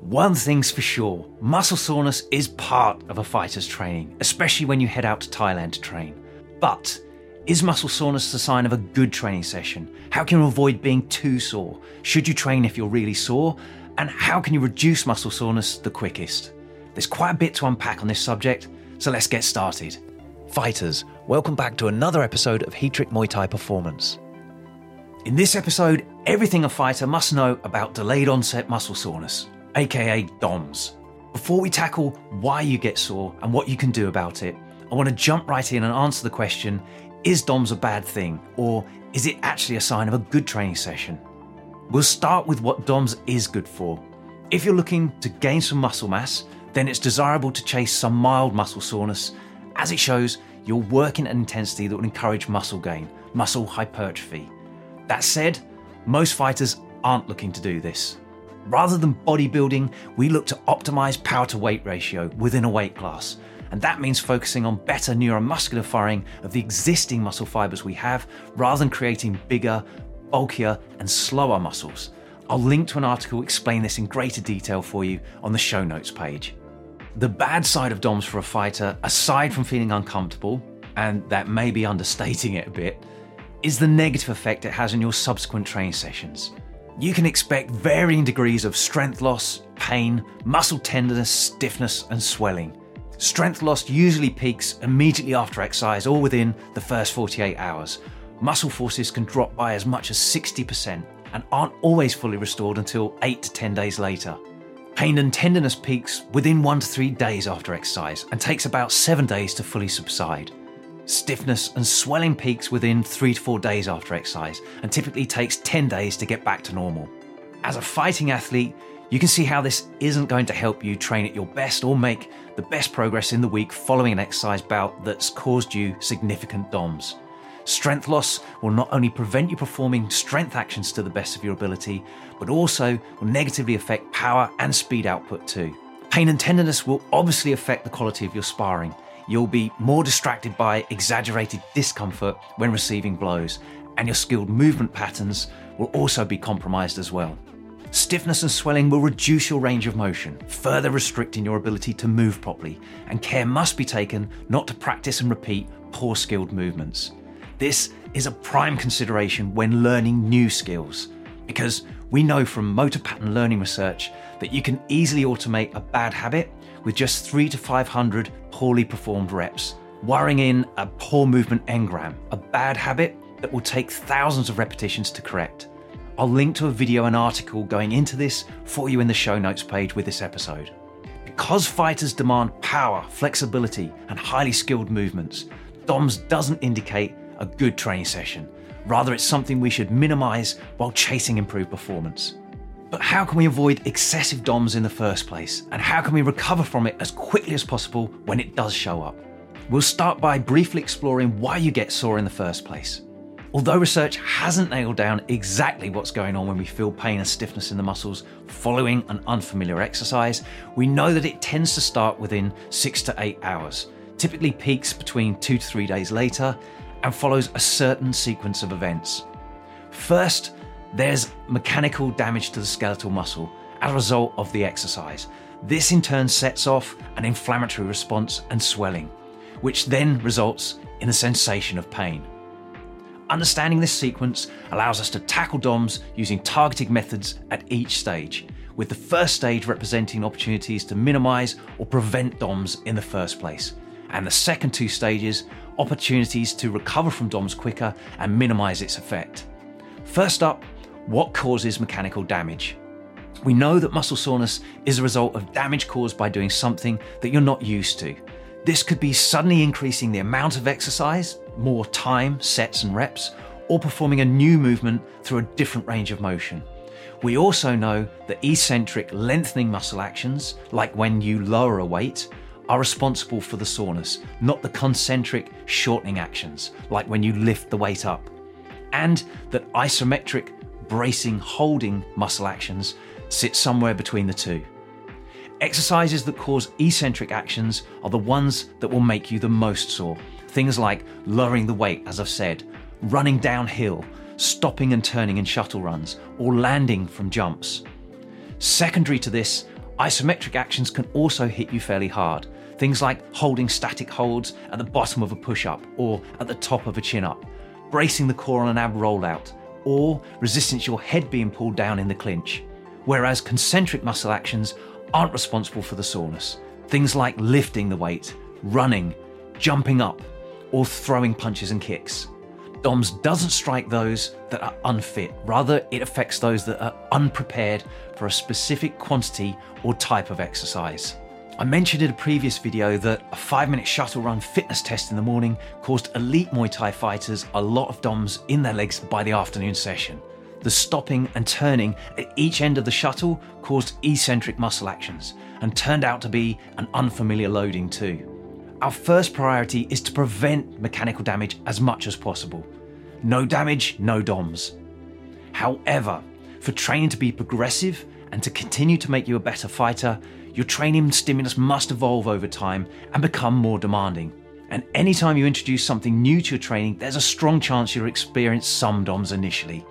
One thing's for sure muscle soreness is part of a fighter's training, especially when you head out to Thailand to train. But is muscle soreness a sign of a good training session? How can you avoid being too sore? Should you train if you're really sore? And how can you reduce muscle soreness the quickest? There's quite a bit to unpack on this subject, so let's get started. Fighters, welcome back to another episode of Heatrick Muay Thai Performance. In this episode, everything a fighter must know about delayed onset muscle soreness, aka DOMS. Before we tackle why you get sore and what you can do about it, I want to jump right in and answer the question is DOMS a bad thing, or is it actually a sign of a good training session? We'll start with what DOMS is good for. If you're looking to gain some muscle mass, then it's desirable to chase some mild muscle soreness, as it shows you're working at an intensity that will encourage muscle gain, muscle hypertrophy. That said, most fighters aren't looking to do this. Rather than bodybuilding, we look to optimize power to weight ratio within a weight class. And that means focusing on better neuromuscular firing of the existing muscle fibers we have rather than creating bigger, bulkier, and slower muscles. I'll link to an article explaining this in greater detail for you on the show notes page. The bad side of DOMS for a fighter, aside from feeling uncomfortable, and that may be understating it a bit, is the negative effect it has on your subsequent training sessions. You can expect varying degrees of strength loss, pain, muscle tenderness, stiffness, and swelling. Strength loss usually peaks immediately after exercise or within the first 48 hours. Muscle forces can drop by as much as 60% and aren't always fully restored until 8 to 10 days later. Pain and tenderness peaks within 1 to 3 days after exercise and takes about 7 days to fully subside. Stiffness and swelling peaks within three to four days after exercise and typically takes 10 days to get back to normal. As a fighting athlete, you can see how this isn't going to help you train at your best or make the best progress in the week following an exercise bout that's caused you significant DOMS. Strength loss will not only prevent you performing strength actions to the best of your ability, but also will negatively affect power and speed output too. Pain and tenderness will obviously affect the quality of your sparring, You'll be more distracted by exaggerated discomfort when receiving blows, and your skilled movement patterns will also be compromised as well. Stiffness and swelling will reduce your range of motion, further restricting your ability to move properly, and care must be taken not to practice and repeat poor skilled movements. This is a prime consideration when learning new skills, because we know from motor pattern learning research that you can easily automate a bad habit with just three to 500 poorly performed reps, wiring in a poor movement engram, a bad habit that will take thousands of repetitions to correct. I'll link to a video and article going into this for you in the show notes page with this episode. Because fighters demand power, flexibility, and highly skilled movements, DOMS doesn't indicate a good training session. Rather, it's something we should minimize while chasing improved performance. But how can we avoid excessive DOMS in the first place? And how can we recover from it as quickly as possible when it does show up? We'll start by briefly exploring why you get sore in the first place. Although research hasn't nailed down exactly what's going on when we feel pain and stiffness in the muscles following an unfamiliar exercise, we know that it tends to start within six to eight hours, typically peaks between two to three days later, and follows a certain sequence of events. First, there's mechanical damage to the skeletal muscle as a result of the exercise. This in turn sets off an inflammatory response and swelling, which then results in a sensation of pain. Understanding this sequence allows us to tackle DOMs using targeted methods at each stage, with the first stage representing opportunities to minimize or prevent DOMs in the first place, and the second two stages, opportunities to recover from DOMs quicker and minimize its effect. First up, what causes mechanical damage? We know that muscle soreness is a result of damage caused by doing something that you're not used to. This could be suddenly increasing the amount of exercise, more time, sets, and reps, or performing a new movement through a different range of motion. We also know that eccentric lengthening muscle actions, like when you lower a weight, are responsible for the soreness, not the concentric shortening actions, like when you lift the weight up. And that isometric bracing, holding muscle actions sit somewhere between the two. Exercises that cause eccentric actions are the ones that will make you the most sore. Things like lowering the weight, as I've said, running downhill, stopping and turning in shuttle runs, or landing from jumps. Secondary to this Isometric actions can also hit you fairly hard. Things like holding static holds at the bottom of a push up or at the top of a chin up, bracing the core on an ab rollout, or resistance your head being pulled down in the clinch. Whereas concentric muscle actions aren't responsible for the soreness. Things like lifting the weight, running, jumping up, or throwing punches and kicks. DOMS doesn't strike those that are unfit, rather, it affects those that are unprepared for a specific quantity or type of exercise. I mentioned in a previous video that a 5 minute shuttle run fitness test in the morning caused elite Muay Thai fighters a lot of DOMS in their legs by the afternoon session. The stopping and turning at each end of the shuttle caused eccentric muscle actions and turned out to be an unfamiliar loading too. Our first priority is to prevent mechanical damage as much as possible. No damage, no DOMS. However, for training to be progressive and to continue to make you a better fighter, your training stimulus must evolve over time and become more demanding. And anytime you introduce something new to your training, there's a strong chance you'll experience some DOMs initially.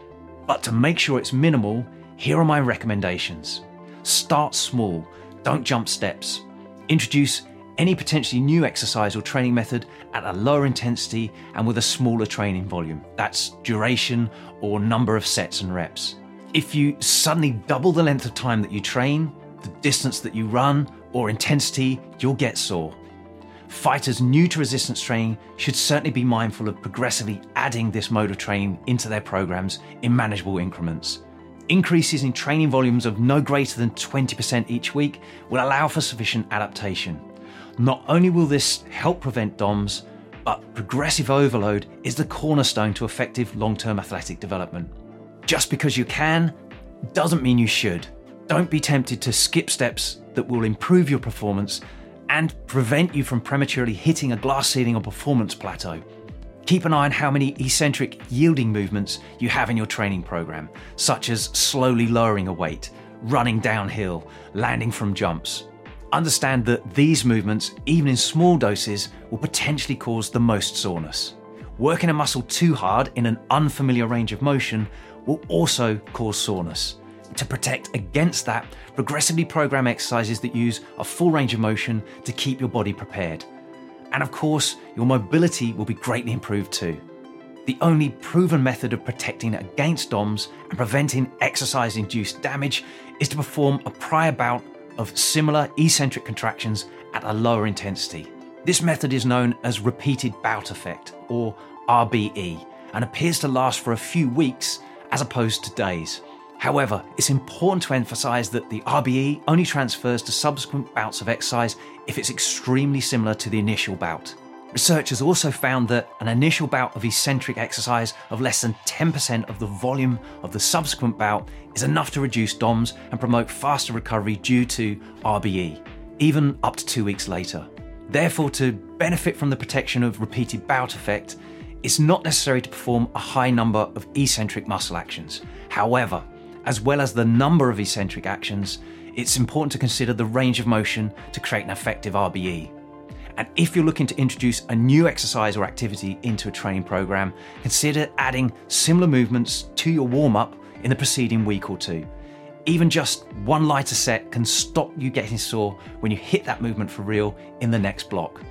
But to make sure it's minimal, here are my recommendations. Start small, don't jump steps. Introduce any potentially new exercise or training method at a lower intensity and with a smaller training volume. That's duration or number of sets and reps. If you suddenly double the length of time that you train, the distance that you run, or intensity, you'll get sore. Fighters new to resistance training should certainly be mindful of progressively adding this mode of training into their programs in manageable increments. Increases in training volumes of no greater than 20% each week will allow for sufficient adaptation. Not only will this help prevent DOMS, but progressive overload is the cornerstone to effective long term athletic development. Just because you can doesn't mean you should. Don't be tempted to skip steps that will improve your performance and prevent you from prematurely hitting a glass ceiling or performance plateau. Keep an eye on how many eccentric yielding movements you have in your training program, such as slowly lowering a weight, running downhill, landing from jumps. Understand that these movements, even in small doses, will potentially cause the most soreness. Working a muscle too hard in an unfamiliar range of motion will also cause soreness. To protect against that, progressively program exercises that use a full range of motion to keep your body prepared. And of course, your mobility will be greatly improved too. The only proven method of protecting against DOMS and preventing exercise induced damage is to perform a prior bout of similar eccentric contractions at a lower intensity. This method is known as repeated bout effect, or RBE, and appears to last for a few weeks as opposed to days. However, it's important to emphasize that the RBE only transfers to subsequent bouts of exercise if it's extremely similar to the initial bout. Researchers also found that an initial bout of eccentric exercise of less than 10% of the volume of the subsequent bout is enough to reduce DOMS and promote faster recovery due to RBE, even up to two weeks later. Therefore, to benefit from the protection of repeated bout effect, it's not necessary to perform a high number of eccentric muscle actions. However, as well as the number of eccentric actions, it's important to consider the range of motion to create an effective RBE. And if you're looking to introduce a new exercise or activity into a training program, consider adding similar movements to your warm up in the preceding week or two. Even just one lighter set can stop you getting sore when you hit that movement for real in the next block.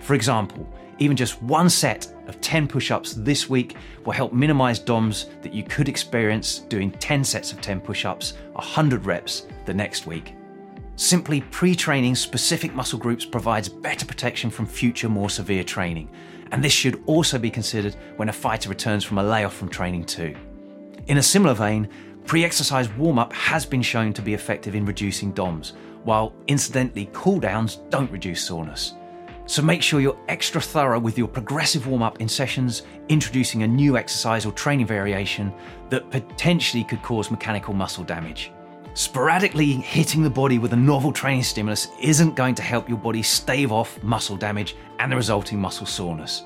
For example, even just one set of 10 push ups this week will help minimize DOMs that you could experience doing 10 sets of 10 push ups, 100 reps the next week. Simply pre training specific muscle groups provides better protection from future, more severe training. And this should also be considered when a fighter returns from a layoff from training, too. In a similar vein, pre exercise warm up has been shown to be effective in reducing DOMs, while incidentally, cool downs don't reduce soreness. So make sure you're extra thorough with your progressive warm up in sessions, introducing a new exercise or training variation that potentially could cause mechanical muscle damage. Sporadically hitting the body with a novel training stimulus isn't going to help your body stave off muscle damage and the resulting muscle soreness.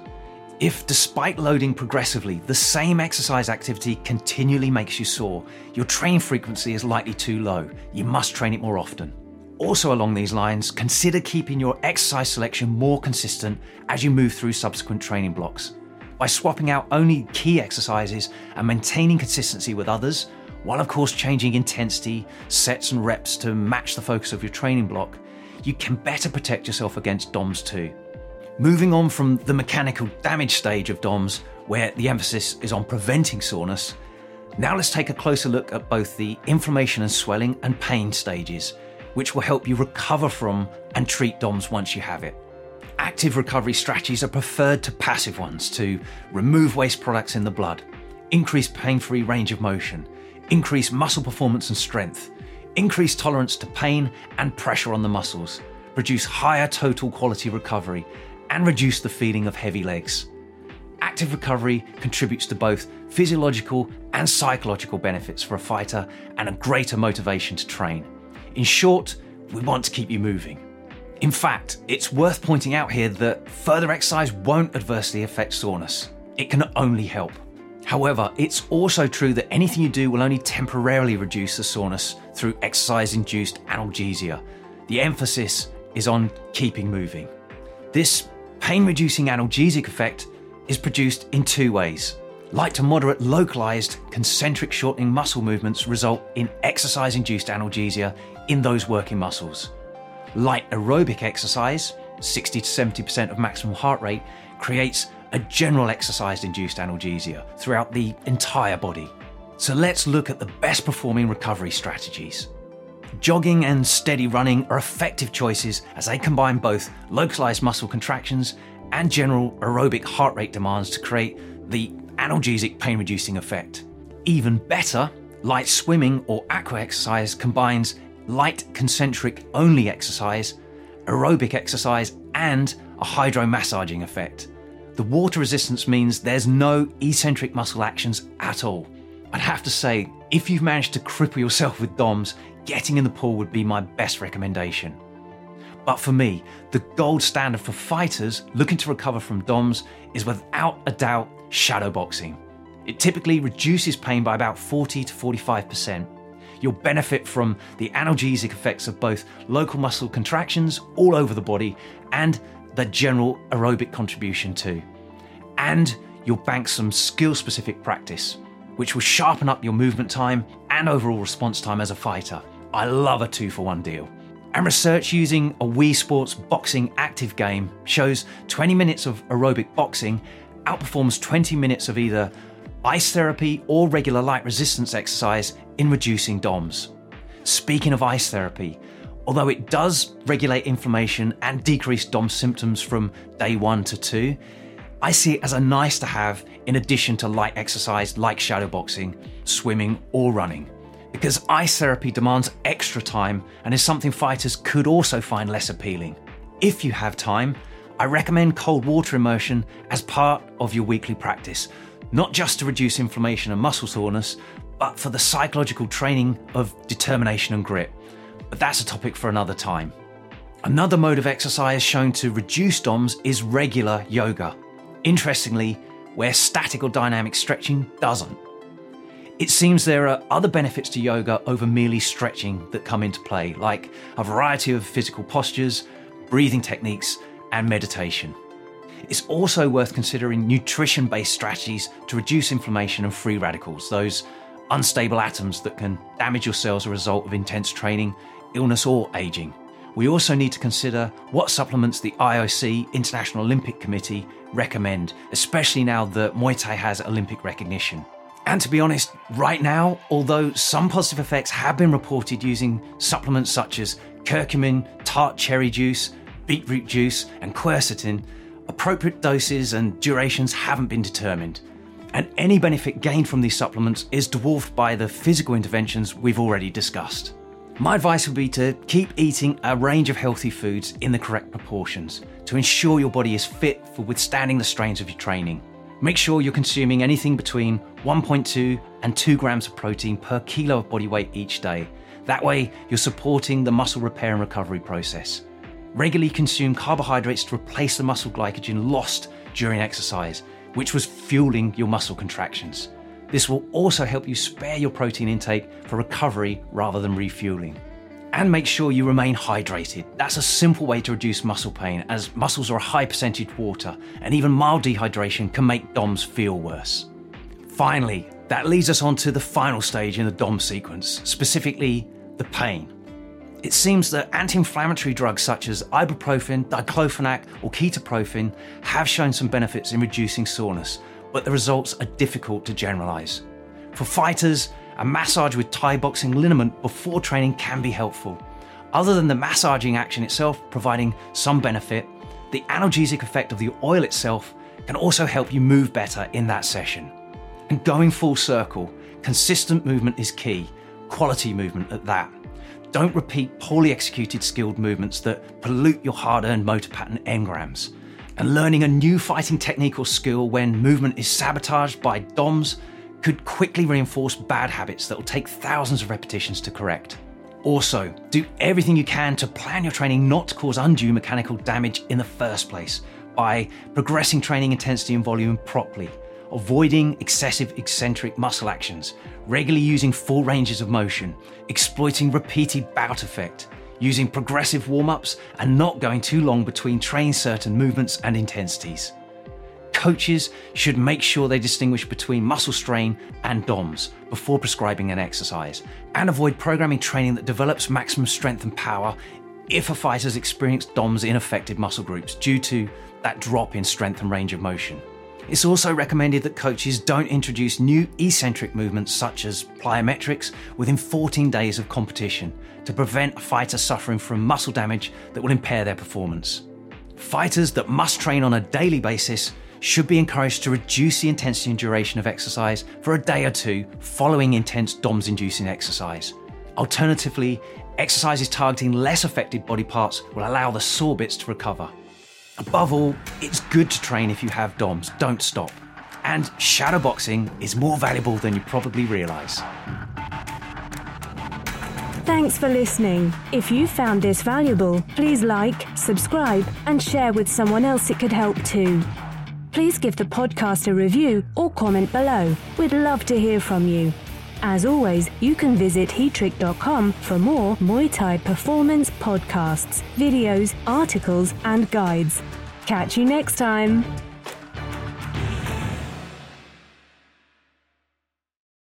If, despite loading progressively, the same exercise activity continually makes you sore, your training frequency is likely too low. You must train it more often. Also, along these lines, consider keeping your exercise selection more consistent as you move through subsequent training blocks. By swapping out only key exercises and maintaining consistency with others, while of course changing intensity, sets, and reps to match the focus of your training block, you can better protect yourself against DOMS too. Moving on from the mechanical damage stage of DOMS, where the emphasis is on preventing soreness, now let's take a closer look at both the inflammation and swelling and pain stages, which will help you recover from and treat DOMS once you have it. Active recovery strategies are preferred to passive ones to remove waste products in the blood, increase pain free range of motion, increase muscle performance and strength, increase tolerance to pain and pressure on the muscles, produce higher total quality recovery, and reduce the feeling of heavy legs active recovery contributes to both physiological and psychological benefits for a fighter and a greater motivation to train. In short, we want to keep you moving. In fact, it's worth pointing out here that further exercise won't adversely affect soreness. It can only help. However, it's also true that anything you do will only temporarily reduce the soreness through exercise induced analgesia. The emphasis is on keeping moving. This pain reducing analgesic effect is produced in two ways. Light to moderate localized concentric shortening muscle movements result in exercise induced analgesia in those working muscles. Light aerobic exercise, 60 to 70% of maximum heart rate, creates a general exercise induced analgesia throughout the entire body. So let's look at the best performing recovery strategies. Jogging and steady running are effective choices as they combine both localized muscle contractions and general aerobic heart rate demands to create the analgesic pain reducing effect. Even better, light swimming or aqua exercise combines light concentric only exercise, aerobic exercise, and a hydromassaging effect. The water resistance means there's no eccentric muscle actions at all. I'd have to say, if you've managed to cripple yourself with DOMs, getting in the pool would be my best recommendation. But for me, the gold standard for fighters looking to recover from DOMS is without a doubt shadowboxing. It typically reduces pain by about 40 to 45%. You'll benefit from the analgesic effects of both local muscle contractions all over the body and the general aerobic contribution too. And you'll bank some skill specific practice, which will sharpen up your movement time and overall response time as a fighter. I love a two for one deal. And research using a Wii Sports boxing active game shows 20 minutes of aerobic boxing outperforms 20 minutes of either ice therapy or regular light resistance exercise in reducing DOMS. Speaking of ice therapy, although it does regulate inflammation and decrease DOMS symptoms from day one to two, I see it as a nice to have in addition to light exercise like shadowboxing, swimming, or running because ice therapy demands extra time and is something fighters could also find less appealing. If you have time, I recommend cold water immersion as part of your weekly practice, not just to reduce inflammation and muscle soreness, but for the psychological training of determination and grit. But that's a topic for another time. Another mode of exercise shown to reduce DOMS is regular yoga. Interestingly, where static or dynamic stretching doesn't. It seems there are other benefits to yoga over merely stretching that come into play, like a variety of physical postures, breathing techniques, and meditation. It's also worth considering nutrition based strategies to reduce inflammation and free radicals, those unstable atoms that can damage your cells as a result of intense training, illness, or aging. We also need to consider what supplements the IOC, International Olympic Committee, recommend, especially now that Muay Thai has Olympic recognition. And to be honest, right now, although some positive effects have been reported using supplements such as curcumin, tart cherry juice, beetroot juice, and quercetin, appropriate doses and durations haven't been determined. And any benefit gained from these supplements is dwarfed by the physical interventions we've already discussed. My advice would be to keep eating a range of healthy foods in the correct proportions to ensure your body is fit for withstanding the strains of your training. Make sure you're consuming anything between 1.2 and 2 grams of protein per kilo of body weight each day. That way, you're supporting the muscle repair and recovery process. Regularly consume carbohydrates to replace the muscle glycogen lost during exercise, which was fueling your muscle contractions. This will also help you spare your protein intake for recovery rather than refueling and make sure you remain hydrated. That's a simple way to reduce muscle pain, as muscles are a high percentage water, and even mild dehydration can make DOMs feel worse. Finally, That leads us on to the final stage in the DOM sequence, specifically the pain. It seems that anti inflammatory drugs such as ibuprofen, diclofenac, or ketoprofen have shown some benefits in reducing soreness, but the results are difficult to generalise. For fighters, a massage with Thai boxing liniment before training can be helpful. Other than the massaging action itself providing some benefit, the analgesic effect of the oil itself can also help you move better in that session. And going full circle, consistent movement is key, quality movement at that. Don't repeat poorly executed skilled movements that pollute your hard earned motor pattern engrams. And learning a new fighting technique or skill when movement is sabotaged by DOMs could quickly reinforce bad habits that will take thousands of repetitions to correct. Also, do everything you can to plan your training not to cause undue mechanical damage in the first place by progressing training intensity and volume properly, avoiding excessive eccentric muscle actions, regularly using full ranges of motion, exploiting repeated bout effect, using progressive warm ups, and not going too long between training certain movements and intensities. Coaches should make sure they distinguish between muscle strain and DOMs before prescribing an exercise, and avoid programming training that develops maximum strength and power if a fighter's experienced DOMs in affected muscle groups due to that drop in strength and range of motion. It's also recommended that coaches don't introduce new eccentric movements such as plyometrics within 14 days of competition to prevent a fighter suffering from muscle damage that will impair their performance. Fighters that must train on a daily basis should be encouraged to reduce the intensity and duration of exercise for a day or two following intense DOMS inducing exercise. Alternatively, exercises targeting less affected body parts will allow the sore bits to recover. Above all, it's good to train if you have DOMs, don't stop. And shadowboxing is more valuable than you probably realise. Thanks for listening. If you found this valuable, please like, subscribe, and share with someone else it could help too. Please give the podcast a review or comment below. We'd love to hear from you. As always, you can visit heatrick.com for more Muay Thai performance podcasts, videos, articles, and guides. Catch you next time.